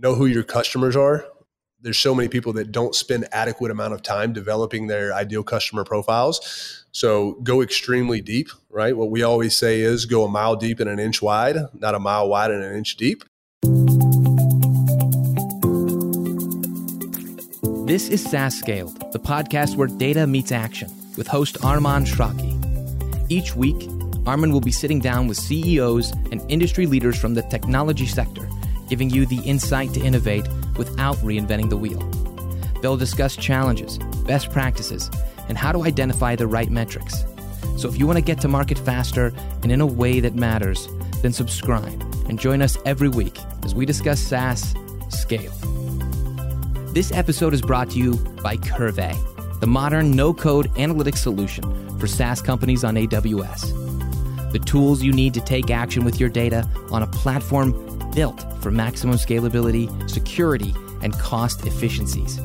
know who your customers are. There's so many people that don't spend adequate amount of time developing their ideal customer profiles. So go extremely deep, right? What we always say is go a mile deep and an inch wide, not a mile wide and an inch deep. This is SaaS Scaled, the podcast where data meets action with host Arman Eshraghi. Each week, Arman will be sitting down with CEOs and industry leaders from the technology sector, giving you the insight to innovate without reinventing the wheel. They'll discuss challenges, best practices, and how to identify the right metrics. So if you want to get to market faster and in a way that matters, then subscribe and join us every week as we discuss SaaS scale. This episode is brought to you by Qrvey, the modern no code analytics solution for SaaS companies on AWS. The tools you need to take action with your data on a platform built for maximum scalability, security, and cost efficiencies.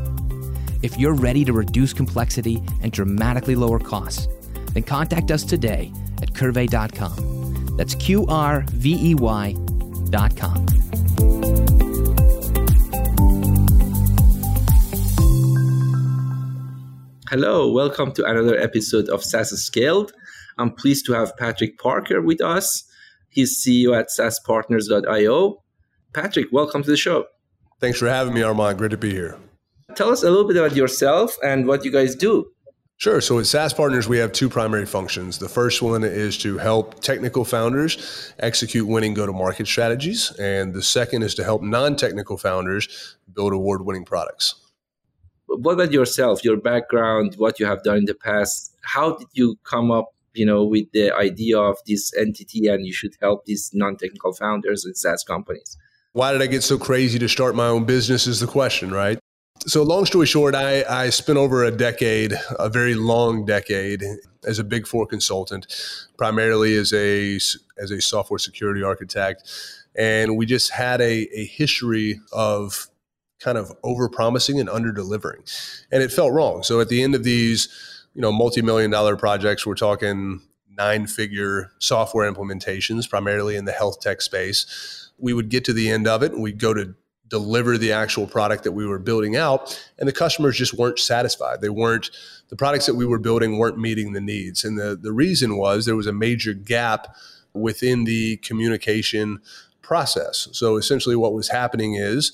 If you're ready to reduce complexity and dramatically lower costs, then contact us today at qrvey.com. That's Q R V E Y.com. Hello, welcome to another episode of SaaS Scaled. I'm pleased to have Patrick Parker with us. He's CEO at SaaSpartners.io. Patrick, welcome to the show. Thanks for having me, Arman. Great to be here. Tell us a little bit about yourself and what you guys do. Sure. So at SaaS Partners, we have two primary functions. The first one is to help technical founders execute winning go to market strategies. And the second is to help non technical founders build award winning products what about yourself your background what you have done in the past how did you come up you know with the idea of this entity and you should help these non-technical founders and saas companies why did i get so crazy to start my own business is the question right so long story short i, I spent over a decade a very long decade as a big four consultant primarily as a as a software security architect and we just had a, a history of kind of over promising and under delivering. And it felt wrong. So at the end of these, you know, multi-million dollar projects, we're talking nine figure software implementations, primarily in the health tech space. We would get to the end of it and we'd go to deliver the actual product that we were building out and the customers just weren't satisfied. They weren't the products that we were building weren't meeting the needs. And the, the reason was there was a major gap within the communication process. So essentially what was happening is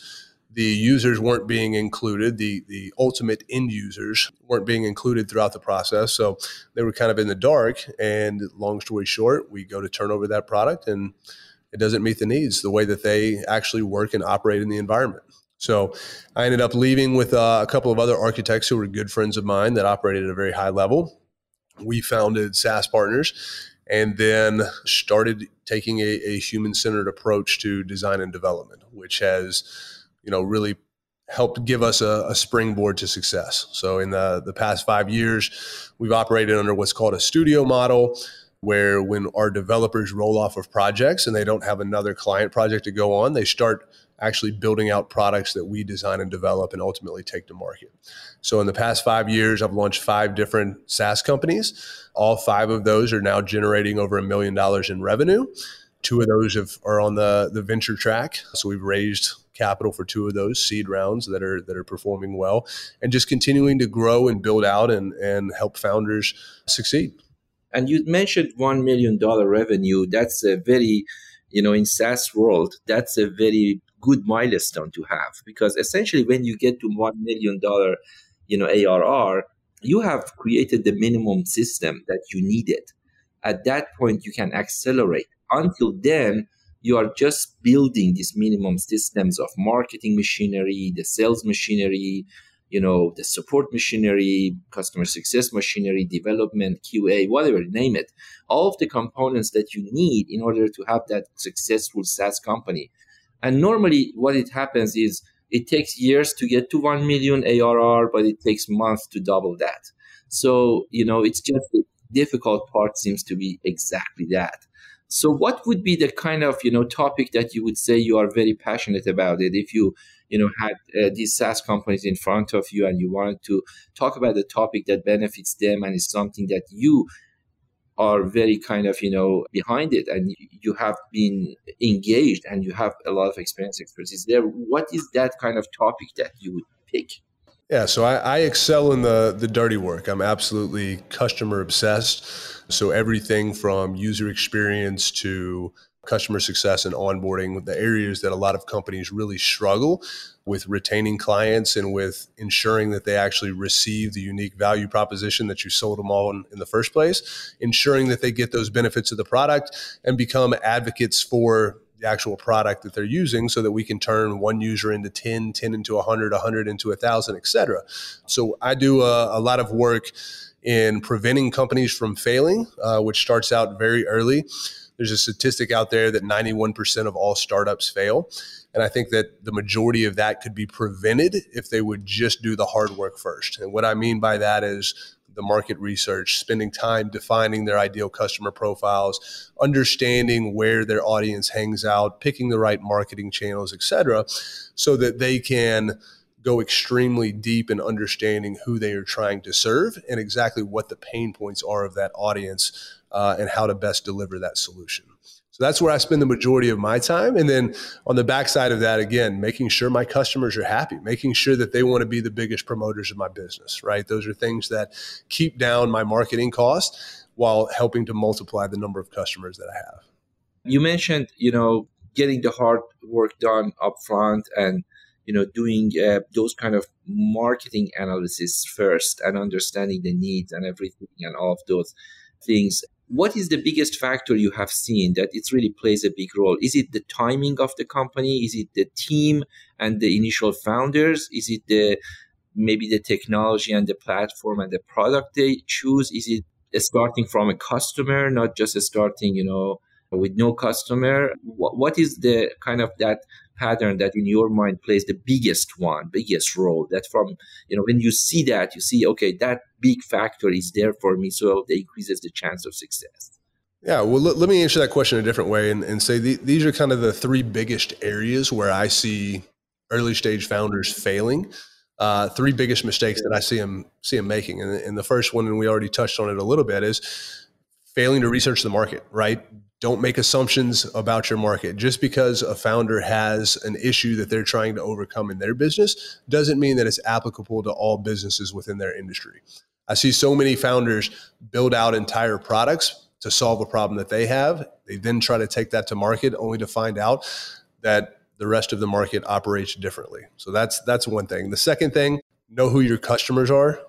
the users weren't being included the the ultimate end users weren't being included throughout the process. So they were kind of in the dark and long story short we go to turn over that product and it doesn't meet the needs the way that they actually work and operate in the environment. So i ended up leaving with uh, a couple of other architects who were good friends of mine that operated at a very high level. We founded saas partners and then started taking a, a human-centered approach to design and development which has you know, really helped give us a, a, springboard to success. So in the, the past five years, we've operated under what's called a studio model, where when our developers roll off of projects and they don't have another client project to go on, they start actually building out products that we design and develop and ultimately take to market. So in the past five years, I've launched five different SaaS companies. All five of those are now generating over a million dollars in revenue. Two of those have, are on the, the venture track. So we've raised capital for two of those seed rounds that are that are performing well, and just continuing to grow and build out and and help founders succeed. And you mentioned one million dollar revenue. That's a very, you know, in SaaS world, that's a very good milestone to have because essentially when you get to one million dollar, you know, ARR, you have created the minimum system that you needed. At that point, you can accelerate. Until then, you are just building these minimum systems of marketing machinery, the sales machinery, you know, the support machinery, customer success machinery, development, QA, whatever, name it. All of the components that you need in order to have that successful SaaS company. And normally what it happens is it takes years to get to 1 million ARR, but it takes months to double that. So, you know, it's just the difficult part seems to be exactly that. So, what would be the kind of you know topic that you would say you are very passionate about it? If you you know had uh, these SaaS companies in front of you and you wanted to talk about the topic that benefits them and is something that you are very kind of you know behind it and you have been engaged and you have a lot of experience expertise there what is that kind of topic that you would pick yeah so I, I excel in the the dirty work. I'm absolutely customer obsessed. So everything from user experience to customer success and onboarding, the areas that a lot of companies really struggle with retaining clients and with ensuring that they actually receive the unique value proposition that you sold them on in the first place, ensuring that they get those benefits of the product and become advocates for the actual product that they're using so that we can turn one user into 10, 10 into 100, 100 into 1,000, et cetera. So I do a, a lot of work in preventing companies from failing, uh, which starts out very early. There's a statistic out there that 91% of all startups fail. And I think that the majority of that could be prevented if they would just do the hard work first. And what I mean by that is the market research, spending time defining their ideal customer profiles, understanding where their audience hangs out, picking the right marketing channels, et cetera, so that they can go extremely deep in understanding who they are trying to serve and exactly what the pain points are of that audience uh, and how to best deliver that solution. So that's where I spend the majority of my time. And then on the backside of that, again, making sure my customers are happy, making sure that they want to be the biggest promoters of my business, right? Those are things that keep down my marketing cost while helping to multiply the number of customers that I have. You mentioned, you know, getting the hard work done up front and you know doing uh, those kind of marketing analysis first and understanding the needs and everything and all of those things what is the biggest factor you have seen that it really plays a big role? Is it the timing of the company? Is it the team and the initial founders? Is it the maybe the technology and the platform and the product they choose? Is it starting from a customer not just starting you know with no customer? What, what is the kind of that pattern that in your mind plays the biggest one, biggest role. That from, you know, when you see that, you see, okay, that big factor is there for me. So it increases the chance of success. Yeah, well, let, let me answer that question a different way and, and say the, these are kind of the three biggest areas where I see early stage founders failing. Uh, three biggest mistakes that I see them see them making, and, and the first one, and we already touched on it a little bit, is failing to research the market. Right, don't make assumptions about your market. Just because a founder has an issue that they're trying to overcome in their business doesn't mean that it's applicable to all businesses within their industry. I see so many founders build out entire products to solve a problem that they have. They then try to take that to market only to find out that the rest of the market operates differently. So that's that's one thing. The second thing, know who your customers are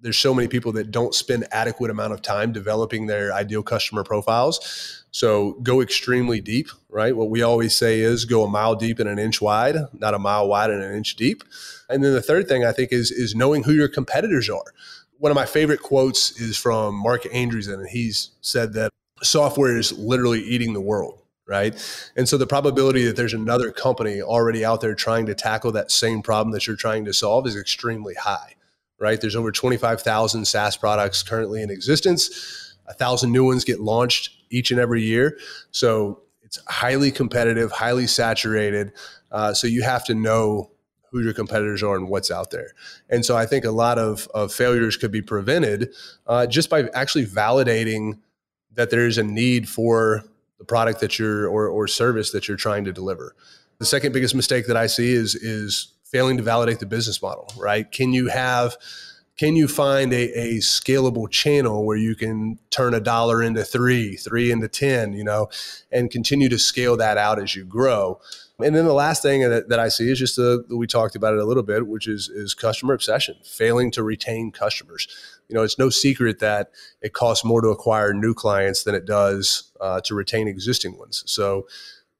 there's so many people that don't spend adequate amount of time developing their ideal customer profiles. So go extremely deep, right? What we always say is go a mile deep and an inch wide, not a mile wide and an inch deep. And then the third thing I think is is knowing who your competitors are. One of my favorite quotes is from Marc Andreessen, and he's said that software is literally eating the world right? And so the probability that there's another company already out there trying to tackle that same problem that you're trying to solve is extremely high right? There's over 25,000 SaaS products currently in existence. A thousand new ones get launched each and every year. So it's highly competitive, highly saturated. Uh, so you have to know who your competitors are and what's out there. And so I think a lot of, of failures could be prevented uh, just by actually validating that there's a need for the product that you're or, or service that you're trying to deliver. The second biggest mistake that I see is is failing to validate the business model, right? Can you have can you find a, a scalable channel where you can turn a dollar into three, three into 10, you know, and continue to scale that out as you grow? And then the last thing that, that I see is just the, we talked about it a little bit, which is, is customer obsession, failing to retain customers. You know, it's no secret that it costs more to acquire new clients than it does uh, to retain existing ones. So,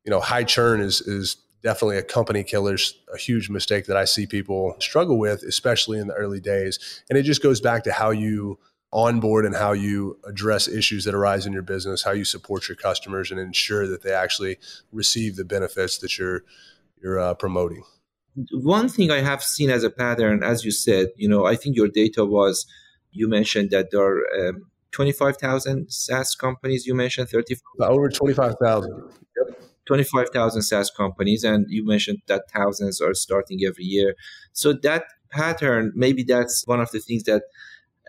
you know, high churn is, is definitely a company killer's a huge mistake that I see people struggle with, especially in the early days. And it just goes back to how you onboard and how you address issues that arise in your business, how you support your customers, and ensure that they actually receive the benefits that you're you're uh, promoting. One thing I have seen as a pattern, as you said, you know, I think your data was you mentioned that there are um, 25,000 SaaS companies. You mentioned 30 over 25,000. Yep. 25,000 SaaS companies, and you mentioned that thousands are starting every year. So that pattern, maybe that's one of the things that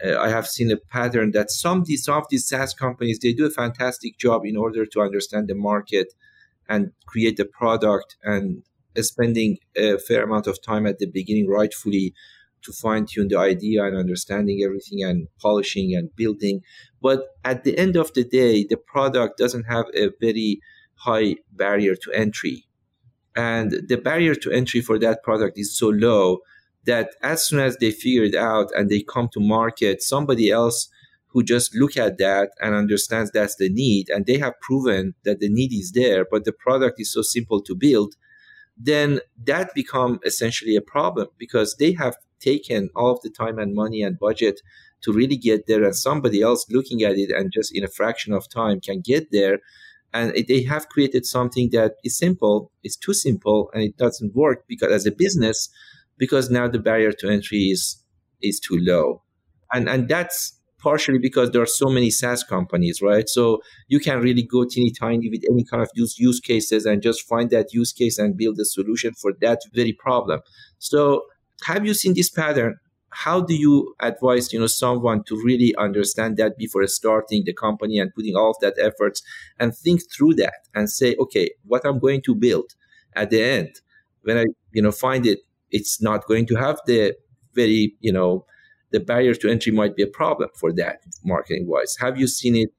uh, I have seen a pattern that some of, these, some of these SaaS companies they do a fantastic job in order to understand the market and create the product and spending a fair amount of time at the beginning, rightfully, to fine tune the idea and understanding everything and polishing and building. But at the end of the day, the product doesn't have a very high barrier to entry. And the barrier to entry for that product is so low that as soon as they figure it out and they come to market, somebody else who just look at that and understands that's the need and they have proven that the need is there, but the product is so simple to build, then that become essentially a problem because they have taken all of the time and money and budget to really get there and somebody else looking at it and just in a fraction of time can get there and they have created something that is simple it's too simple and it doesn't work because as a business because now the barrier to entry is is too low and and that's partially because there are so many SaaS companies, right? So you can really go teeny tiny with any kind of use use cases and just find that use case and build a solution for that very problem. So have you seen this pattern? How do you advise, you know, someone to really understand that before starting the company and putting all of that efforts and think through that and say, okay, what I'm going to build at the end, when I, you know, find it, it's not going to have the very, you know, the barrier to entry might be a problem for that marketing wise. Have you seen it?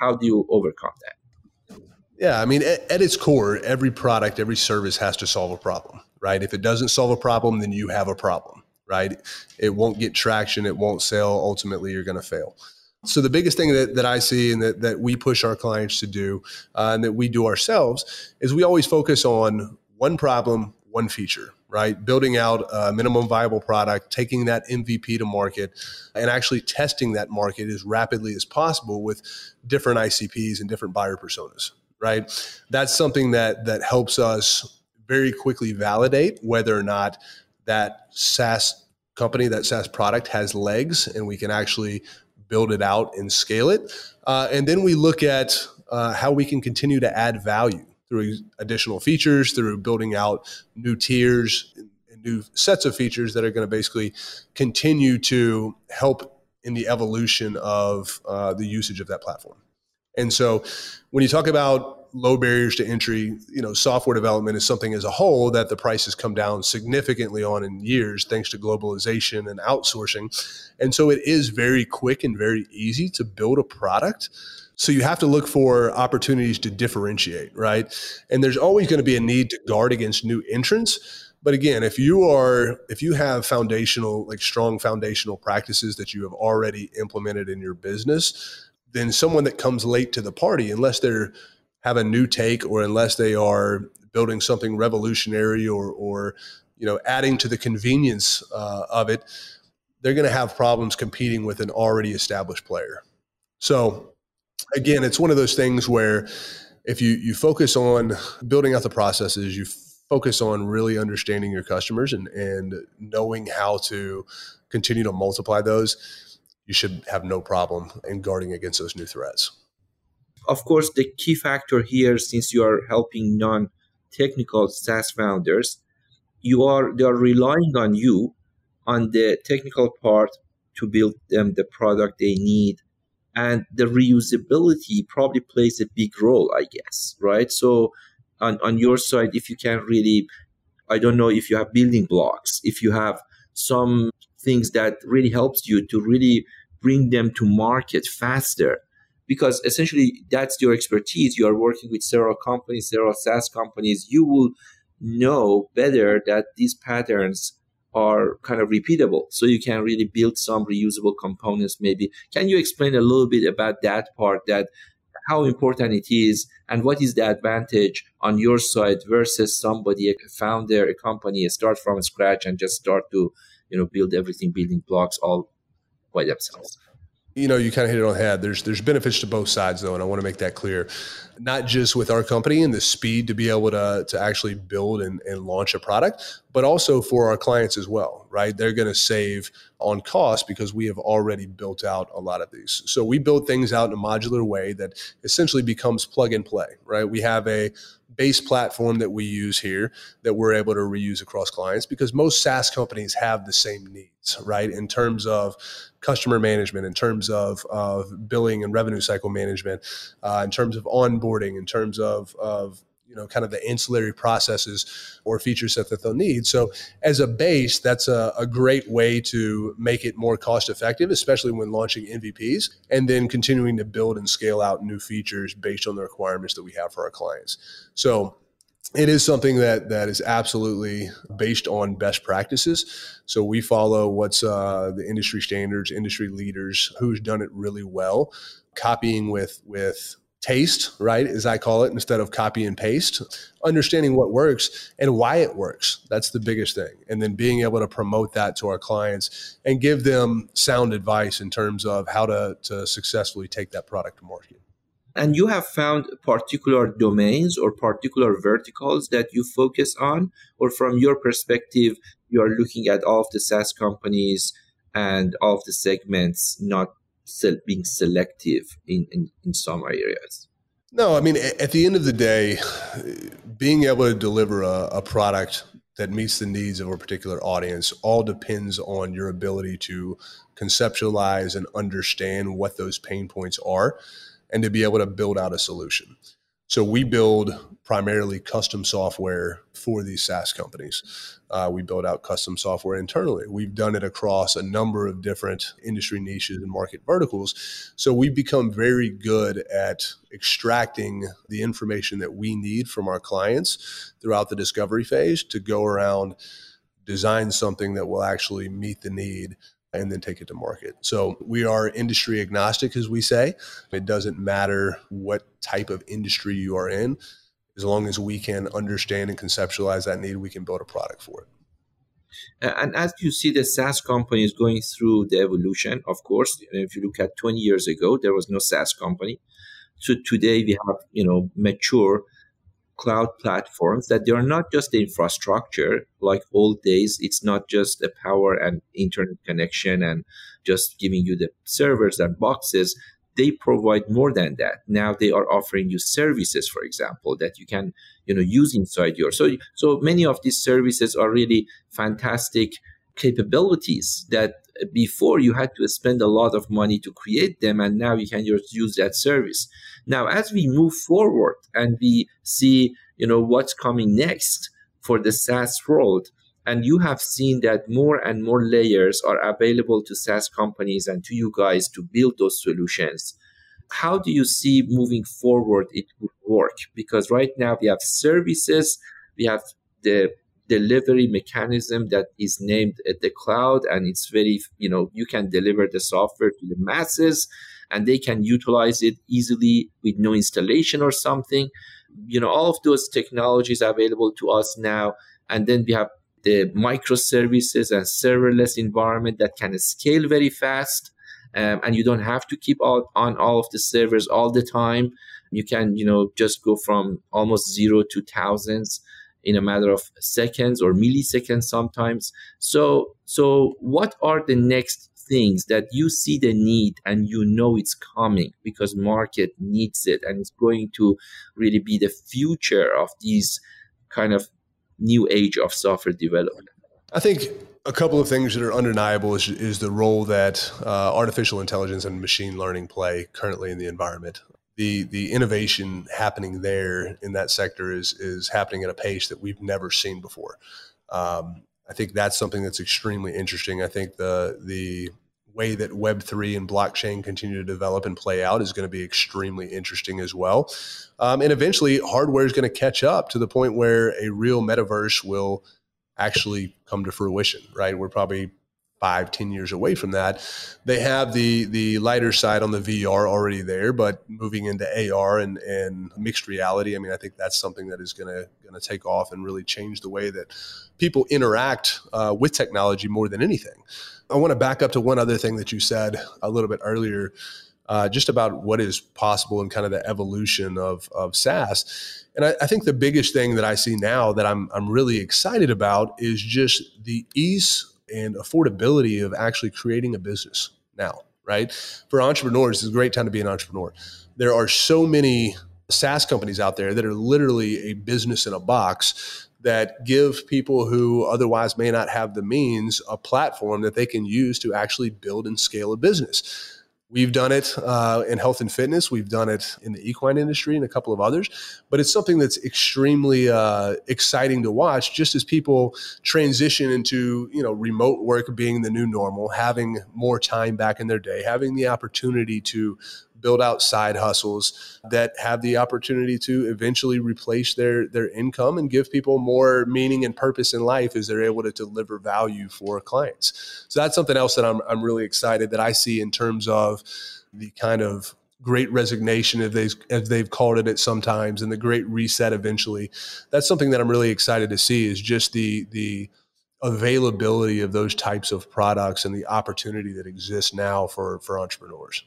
How do you overcome that? Yeah, I mean, at, at, its core, every product, every service has to solve a problem, right? If it doesn't solve a problem, then you have a problem, right? It won't get traction, it won't sell. Ultimately, you're going to fail. So the biggest thing that, that I see and that, that we push our clients to do uh, and that we do ourselves is we always focus on one problem, one feature, right? Building out a minimum viable product, taking that MVP to market, and actually testing that market as rapidly as possible with different ICPs and different buyer personas, right? That's something that that helps us very quickly validate whether or not that SaaS company, that SaaS product has legs, and we can actually build it out and scale it. Uh, and then we look at uh, how we can continue to add value through additional features, through building out new tiers and new sets of features that are going to basically continue to help in the evolution of uh, the usage of that platform. And so when you talk about low barriers to entry, you know, software development is something as a whole that the price has come down significantly on in years thanks to globalization and outsourcing. And so it is very quick and very easy to build a product so you have to look for opportunities to differentiate, right? And there's always going to be a need to guard against new entrants. But again, if you are if you have foundational like strong foundational practices that you have already implemented in your business, then someone that comes late to the party unless they're have a new take or unless they are building something revolutionary or or you know adding to the convenience uh, of it, they're going to have problems competing with an already established player. So again, it's one of those things where if you you focus on building out the processes, you focus on really understanding your customers and and knowing how to continue to multiply those, you should have no problem in guarding against those new threats. Of course, the key factor here, since you are helping non-technical SaaS founders, you are they are relying on you on the technical part to build them the product they need. And the reusability probably plays a big role i guess right? So on, on your side if you can really i don't know if you have building blocks if you have some things that really helps you to really bring them to market faster because essentially that's your expertise you are working with several companies several saas companies you will know better that these patterns are kind of repeatable. So you can really build some reusable components maybe. Can you explain a little bit about that part that how important it is and what is the advantage on your side versus somebody a founder a company start from scratch and just start to you know build everything building blocks all by themselves you know, you kind of hit it on the head. There's there's benefits to both sides though, and I want to make that clear. Not just with our company and the speed to be able to to actually build and, and launch a product, but also for our clients as well, right? They're going to save on cost because we have already built out a lot of these. So we build things out in a modular way that essentially becomes plug and play, right? We have a base platform that we use here that we're able to reuse across clients because most SaaS companies have the same needs, right? In terms of customer management, in terms of, of billing and revenue cycle management, uh, in terms of onboarding, in terms of, of you know kind of the ancillary processes or feature set that they'll need so as a base that's a, a, great way to make it more cost effective especially when launching mvps and then continuing to build and scale out new features based on the requirements that we have for our clients so it is something that that is absolutely based on best practices. So we follow what's uh, the industry standards, industry leaders, who's done it really well, copying with with taste, right, as I call it, instead of copy and paste, understanding what works and why it works. That's the biggest thing. And then being able to promote that to our clients and give them sound advice in terms of how to, to successfully take that product to market. And you have found particular domains or particular verticals that you focus on, or from your perspective, you are looking at all of the SaaS companies and all of the segments, not being selective in, in, in some areas? No, I mean, at the end of the day, being able to deliver a, a product that meets the needs of a particular audience all depends on your ability to conceptualize and understand what those pain points are and to be able to build out a solution. So we build primarily custom software for these SaaS companies. Uh, we build out custom software internally. We've done it across a number of different industry niches and market verticals. So we've become very good at extracting the information that we need from our clients throughout the discovery phase to go around design something that will actually meet the need and then take it to market. So we are industry agnostic, as we say. It doesn't matter what type of industry you are in. As long as we can understand and conceptualize that need, we can build a product for it. And as you see the SaaS companies going through the evolution, of course, if you look at 20 years ago, there was no SaaS company. So today we have, you know, mature cloud platforms that they are not just the infrastructure like old days it's not just the power and internet connection and just giving you the servers and boxes they provide more than that. Now they are offering you services for example that you can you know use inside your so so many of these services are really fantastic capabilities that before you had to spend a lot of money to create them and now you can just use that service. Now as we move forward and we see you know what's coming next for the SaaS world and you have seen that more and more layers are available to SaaS companies and to you guys to build those solutions. How do you see moving forward it would work? Because right now we have services we have the delivery mechanism that is named at the cloud and it's very you know you can deliver the software to the masses and they can utilize it easily with no installation or something. You know all of those technologies are available to us now. And then we have the microservices and serverless environment that can scale very fast um, and you don't have to keep all, on all of the servers all the time you can you know just go from almost zero to thousands in a matter of seconds or milliseconds sometimes. So, so what are the next things that you see the need and you know it's coming because market needs it and it's going to really be the future of these kind of new age of software development? I think a couple of things that are undeniable is, is the role that uh, artificial intelligence and machine learning play currently in the environment the the innovation happening there in that sector is is happening at a pace that we've never seen before. Um, I think that's something that's extremely interesting. I think the the way that Web three and blockchain continue to develop and play out is going to be extremely interesting as well. Um, and eventually, hardware is going to catch up to the point where a real metaverse will actually come to fruition. Right? We're probably five, ten years away from that. They have the the lighter side on the VR already there, but moving into AR and, and mixed reality, I mean, I think that's something that is gonna gonna take off and really change the way that people interact uh, with technology more than anything. I want to back up to one other thing that you said a little bit earlier. uh, just about what is possible and kind of the evolution of, of SaaS. And I, I, think the biggest thing that I see now that I'm, I'm really excited about is just the ease and affordability of actually creating a business now, right? For entrepreneurs, it's a great time to be an entrepreneur. There are so many SaaS companies out there that are literally a business in a box that give people who otherwise may not have the means a platform that they can use to actually build and scale a business. We've done it uh, in health and fitness. We've done it in the equine industry and a couple of others. But it's something that's extremely uh, exciting to watch, just as people transition into you know remote work being the new normal, having more time back in their day, having the opportunity to build out side hustles that have the opportunity to eventually replace their their income and give people more meaning and purpose in life as they're able to deliver value for clients. So that's something else that I'm I'm really excited that I see in terms of the kind of great resignation if they've, as they've called it at sometimes and the great reset eventually that's something that i'm really excited to see is just the the availability of those types of products and the opportunity that exists now for for entrepreneurs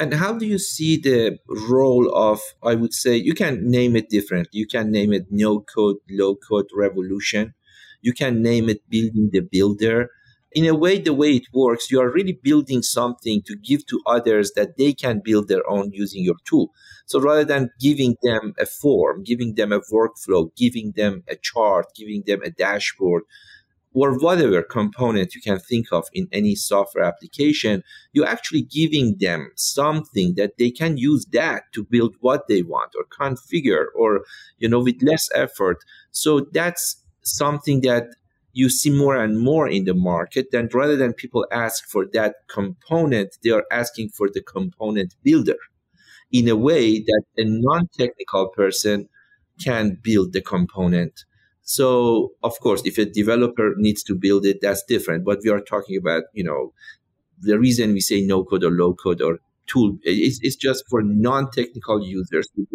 and how do you see the role of, I would say, you can name it different. You can name it no code, low code revolution. You can name it building the builder. In a way, the way it works, you are really building something to give to others that they can build their own using your tool. So rather than giving them a form, giving them a workflow, giving them a chart, giving them a dashboard, or whatever component you can think of in any software application, you're actually giving them something that they can use that to build what they want or configure or, you know, with less effort. So that's something that you see more and more in the market. Then rather than people ask for that component, they are asking for the component builder in a way that a non-technical person can build the component so, of course, if a developer needs to build it, that's different. But we are talking about, you know, the reason we say no code or low code or tool, it's, it's just for non technical users to.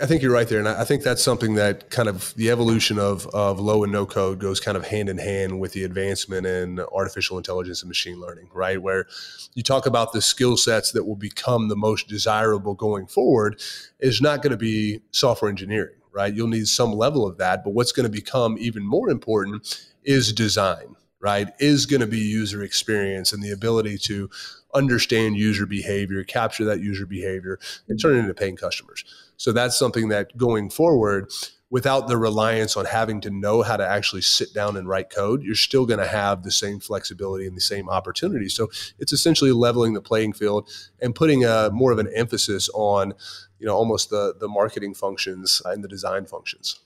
I think you're right there. And I think that's something that kind of the evolution of, of low and no code goes kind of hand in hand with the advancement in artificial intelligence and machine learning, right? Where you talk about the skill sets that will become the most desirable going forward is not going to be software engineering, right? You'll need some level of that. But what's going to become even more important is design, right? Is going to be user experience and the ability to understand user behavior, capture that user behavior, and turn it into paying customers. So that's something that going forward, without the reliance on having to know how to actually sit down and write code, you're still going to have the same flexibility and the same opportunity. So it's essentially leveling the playing field and putting a more of an emphasis on you know almost the the marketing functions and the design functions.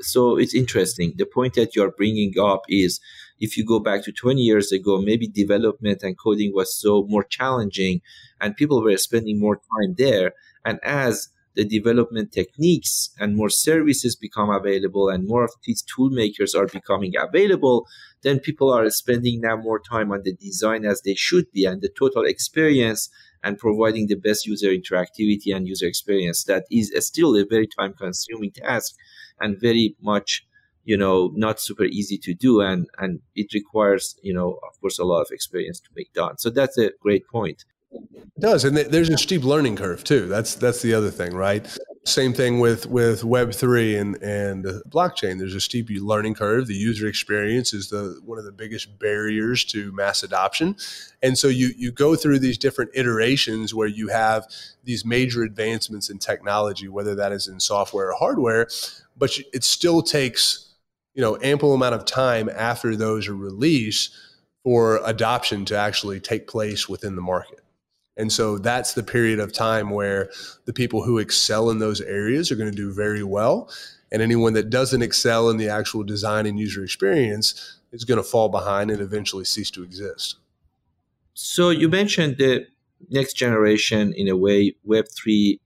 So it's interesting. The point that you're bringing up is if you go back to 20 years ago maybe development and coding was so more challenging and people were spending more time there. And as the development techniques and more services become available and more of these tool makers are becoming available then people are spending now more time on the design as they should be and the total experience and providing the best user interactivity and user experience that is still a very time consuming task and very much you know not super easy to do and and it requires you know of course a lot of experience to make done so that's a great point it does, and there's a steep learning curve too. That's that's the other thing, right? Same thing with with Web three and and blockchain. There's a steep learning curve. The user experience is the one of the biggest barriers to mass adoption, and so you you go through these different iterations where you have these major advancements in technology, whether that is in software or hardware, but it still takes you know ample amount of time after those are released for adoption to actually take place within the market. And so that's the period of time where the people who excel in those areas are going to do very well. And anyone that doesn't excel in the actual design and user experience is going to fall behind and eventually cease to exist. So you mentioned the next generation in a way, Web3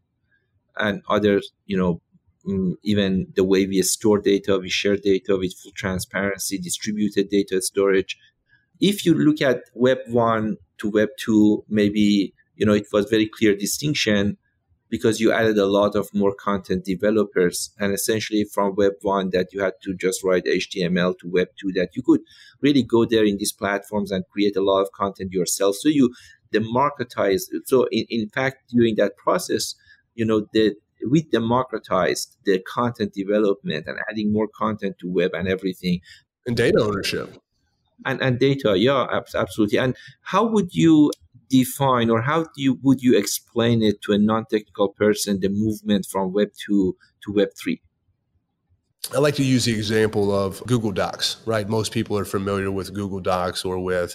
and other, you know, mm, even the way we store data, we share data with full transparency, distributed data storage. If you look at Web 1 to Web 2, maybe you know, it was very clear distinction because you added a lot of more content developers and essentially from web 1 that you had to just write html to web 2 that you could really go there in these platforms and create a lot of content yourself. So you democratize. So in, in fact, during that process, you know, the we democratized the content development and adding more content to web and everything. And data ownership. And and data yeah absolutely. And how would you define or how do you would you explain it to a non-technical person the movement from web 2 to web 3 I like to use the example of Google Docs, right? Most people are familiar with Google Docs or with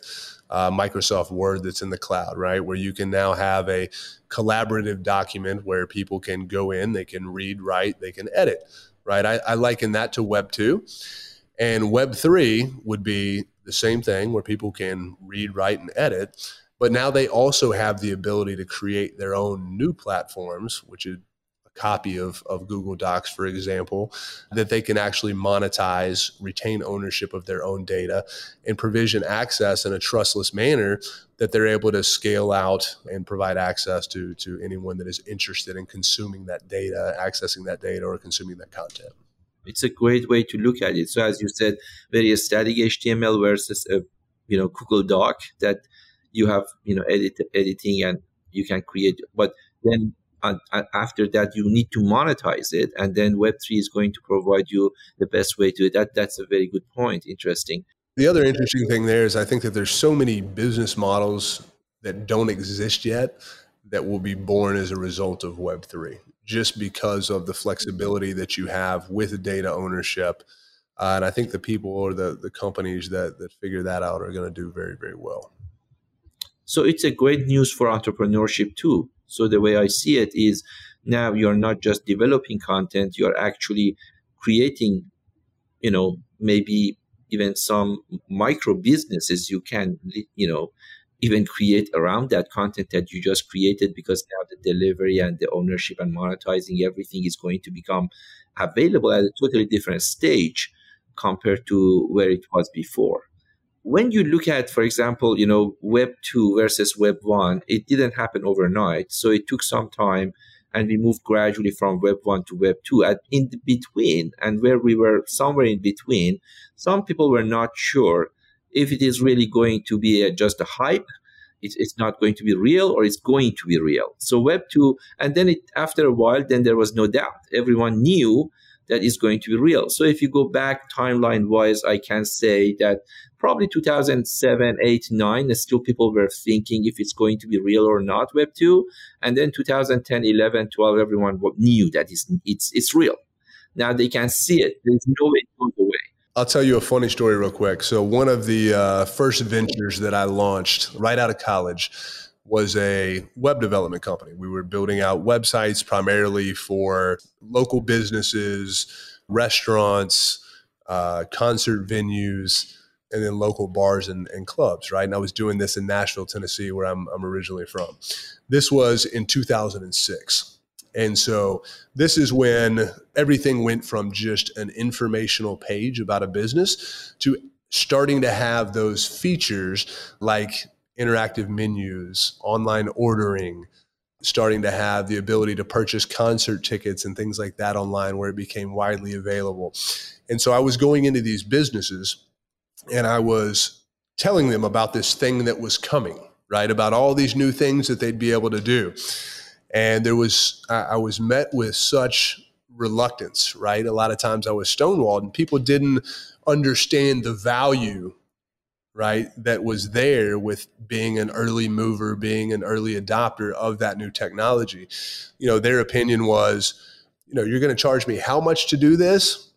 uh, Microsoft Word that's in the cloud, right? Where you can now have a collaborative document where people can go in, they can read, write, they can edit, right? I, I liken that to Web 2. And Web 3 would be the same thing where people can read, write, and edit. But now they also have the ability to create their own new platforms, which is a copy of, of Google Docs, for example, that they can actually monetize, retain ownership of their own data, and provision access in a trustless manner that they're able to scale out and provide access to, to anyone that is interested in consuming that data, accessing that data, or consuming that content. It's a great way to look at it. So, as you said, very static HTML versus a you know Google Doc that you have you know edit editing and you can create, but then and, after that you need to monetize it and then web3 is going to provide you the best way to that. That's a very good point. Interesting. The other interesting thing there is i think that there's so many business models that don't exist yet that will be born as a result of web3 just because of the flexibility that you have with data ownership. Uh, and i think the people or the, the companies that, that figure that out are going to do very very well so it's a great news for entrepreneurship too. So the way I see it is now you're not just developing content, you're actually creating, you know, maybe even some micro businesses you can, you know, even create around that content that you just created because now the delivery and the ownership and monetizing everything is going to become available at a totally different stage compared to where it was before when you look at, for example, you know, Web 2 versus Web 1, it didn't happen overnight. So it took some time and we moved gradually from Web 1 to Web 2. At in between, and where we were somewhere in between, some people were not sure if it is really going to be just a hype, it's, it's not going to be real, or it's going to be real. So Web 2, and then it, after a while, then there was no doubt. Everyone knew that is going to be real. So if you go back timeline wise, I can say that probably 2007, 8, 9, still people were thinking if it's going to be real or not, Web 2. And then 2010, 11, 12, everyone knew that it's, it's, it's real. Now they can see it. There's no way goes away. I'll tell you a funny story real quick. So one of the uh, first ventures that I launched right out of college was a web development company. We were building out websites primarily for local businesses, restaurants, uh, concert venues, and then local bars and, and, clubs, right? And I was doing this in Nashville, Tennessee, where I'm, I'm originally from. This was in 2006. And so this is when everything went from just an informational page about a business to starting to have those features like interactive menus, online ordering, starting to have the ability to purchase concert tickets and things like that online where it became widely available. And so I was going into these businesses and I was telling them about this thing that was coming, right? About all these new things that they'd be able to do. And there was, I was met with such reluctance, right? A lot of times I was stonewalled and people didn't understand the value right that was there with being an early mover being an early adopter of that new technology. You know their opinion was you know you're going to charge me how much to do this?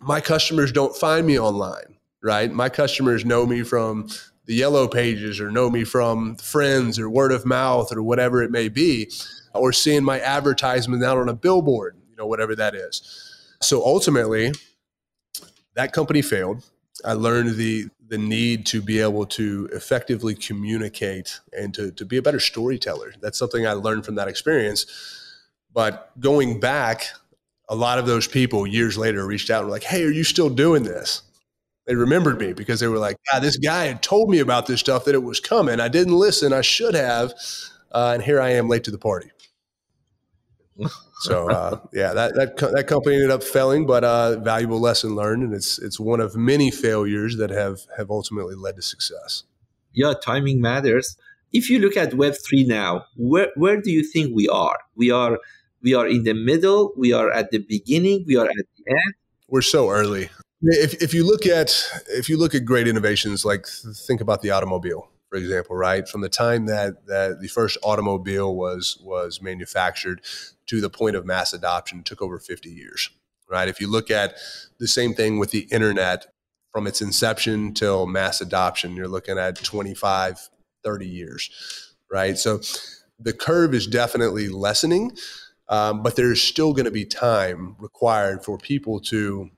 My customers don't find me online right? My customers know me from the yellow pages or know me from friends or word of mouth or whatever it may be or seeing my advertisement out on a billboard you know whatever that is. So ultimately that company failed. I learned the the need to be able to effectively communicate and to, to be a better storyteller. That's something I learned from that experience. But going back, a lot of those people years later reached out and were like, Hey, are you still doing this? They remembered me because they were like, "Yeah, this guy had told me about this stuff that it was coming. I didn't listen. I should have. Uh, and here I am late to the party. So uh, yeah, that that that company ended up failing, but uh, valuable lesson learned, and it's it's one of many failures that have have ultimately led to success. Yeah, timing matters. if you look at Web3 now, where, where do you think we are? We are we are in the middle, we are at the beginning, we are at the end. We're so early. If, if you look at if you look at great innovations, like think about the automobile, for example, right? From the time that that the first automobile was was manufactured to the point of mass adoption, took over 50 years, right? If you look at the same thing with the internet, from its inception till mass adoption, you're looking at 25, 30 years, right? So the curve is definitely lessening, um, but there's still going to be time required for people to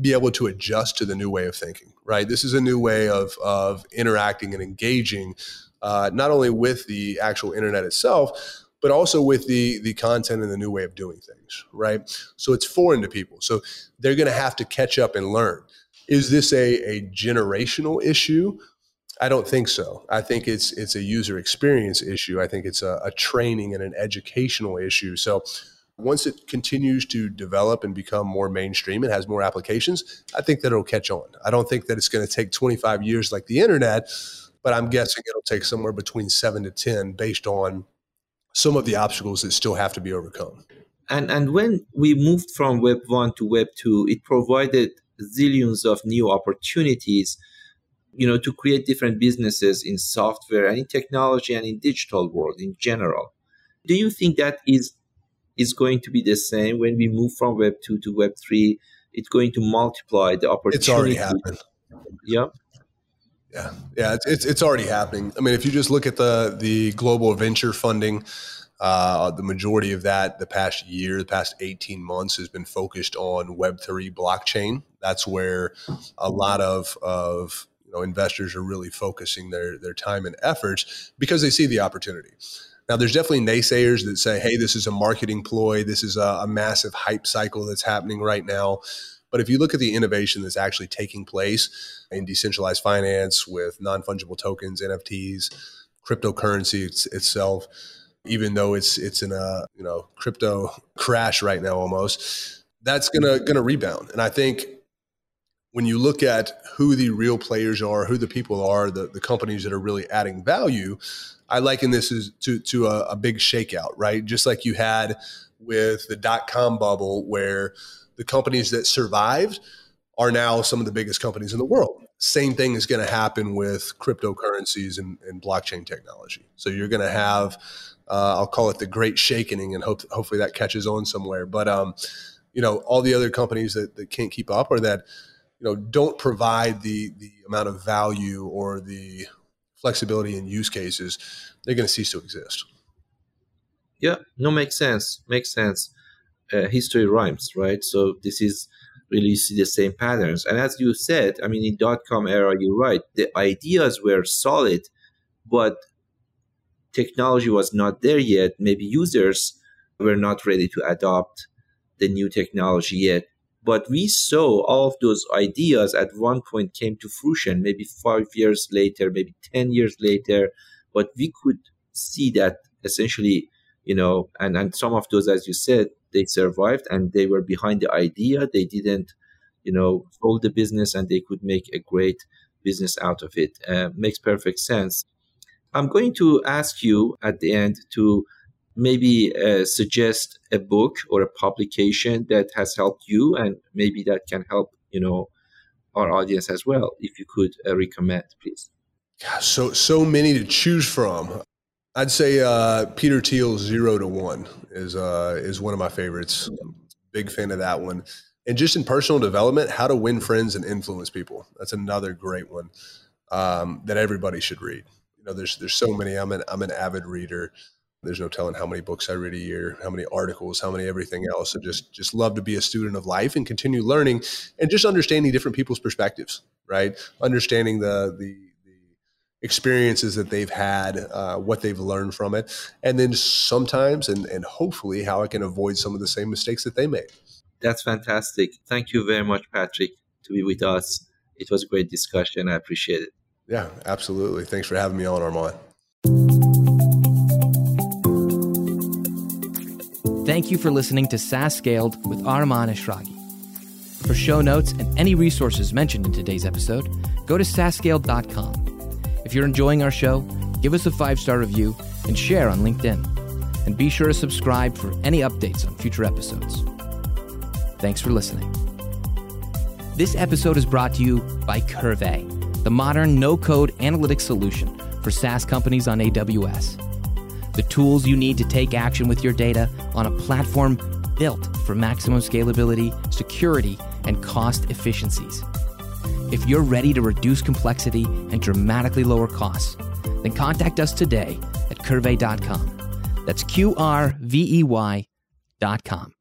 be able to adjust to the new way of thinking, right? This is a new way of, of interacting and engaging, uh, not only with the actual internet itself, but also with the the content and the new way of doing things, right? So it's foreign to people. So they're going to have to catch up and learn. Is this a, a generational issue I don't think so. I think it's it's a user experience issue. I think it's a, a training and an educational issue. So once it continues to develop and become more mainstream and has more applications, I think that it'll catch on. I don't think that it's going to take 25 years like the internet, but I'm guessing it'll take somewhere between seven to 10 based on some of the obstacles that still have to be overcome. And, and when we moved from Web 1 to Web 2, it provided zillions of new opportunities you know, to create different businesses in software and in technology and in digital world in general. Do you think that is is going to be the same when we move from Web two to Web three? It's going to multiply the opportunity. It's already happened. Yeah. Yeah, yeah, it's, it's, it's already happening. I mean, if you just look at the the global venture funding, uh, the majority of that the past year, the past eighteen months, has been focused on Web three blockchain. That's where a lot of of know investors are really focusing their their time and efforts because they see the opportunity. Now, there's definitely naysayers that say, "Hey, this is a marketing ploy. This is a, a massive hype cycle that's happening right now." But if you look at the innovation that's actually taking place in decentralized finance with non fungible tokens, NFTs, cryptocurrency it's, itself, even though it's it's in a you know crypto crash right now almost, that's gonna gonna rebound. And I think when you look at who the real players are, who the people are, the, the companies that are really adding value, I liken this to, to a, a big shakeout, right? Just like you had with the dot com bubble, where the companies that survived are now some of the biggest companies in the world. Same thing is going to happen with cryptocurrencies and, and blockchain technology. So you're going to have, uh, I'll call it the great shakening, and hope, hopefully that catches on somewhere. But um, you know, all the other companies that, that can't keep up or that you know don't provide the the amount of value or the flexibility in use cases, they're going to cease to exist. Yeah, no, makes sense. Makes sense. Uh, history rhymes, right? So this is really see the same patterns. And as you said, I mean, in dot com era, you're right. The ideas were solid, but technology was not there yet. Maybe users were not ready to adopt the new technology yet. But we saw all of those ideas at one point came to fruition, maybe five years later, maybe 10 years later. But we could see that essentially, you know, and, and some of those, as you said, they survived and they were behind the idea. They didn't, you know, hold the business and they could make a great business out of it. Uh, makes perfect sense. I'm going to ask you at the end to maybe uh, suggest a book or a publication that has helped you and maybe that can help you know our audience as well if you could uh, recommend please. So so many to choose from. I'd say uh, peter thiel's zero to one is uh, is one of my favorites. Big fan of that one. And just in personal development how to win friends and influence people. That's another great one um, that everybody should read. You know there's there's so many. I'm an i'm an avid reader there's no telling how many books I read a year, how many articles, how many everything else. I just just love to be a student of life and continue learning and just understanding different people's perspectives, right? Understanding the the, the experiences that they've had, uh, what they've learned from it, and then sometimes and and hopefully how I can avoid some of the same mistakes that they made. That's fantastic. Thank you very much, Patrick, to be with us. It was a great discussion. I appreciate it. Yeah, absolutely. Thanks for having me on, Arman. Thank you for listening to SaaS Scaled with Arman Eshraghi. For show notes and any resources mentioned in today's episode, go to saasscaled.com. If you're enjoying our show, give us a five star review, and share on LinkedIn. And be sure to subscribe for any updates on future episodes. Thanks for listening. This episode is brought to you by Qrvey, the modern no code analytics solution for SaaS companies on AWS. The tools you need to take action with your data on a platform built for maximum scalability, security, and cost efficiencies. If you're ready to reduce complexity and dramatically lower costs, then contact us today at qrvey.com. That's Q R V E Y.com.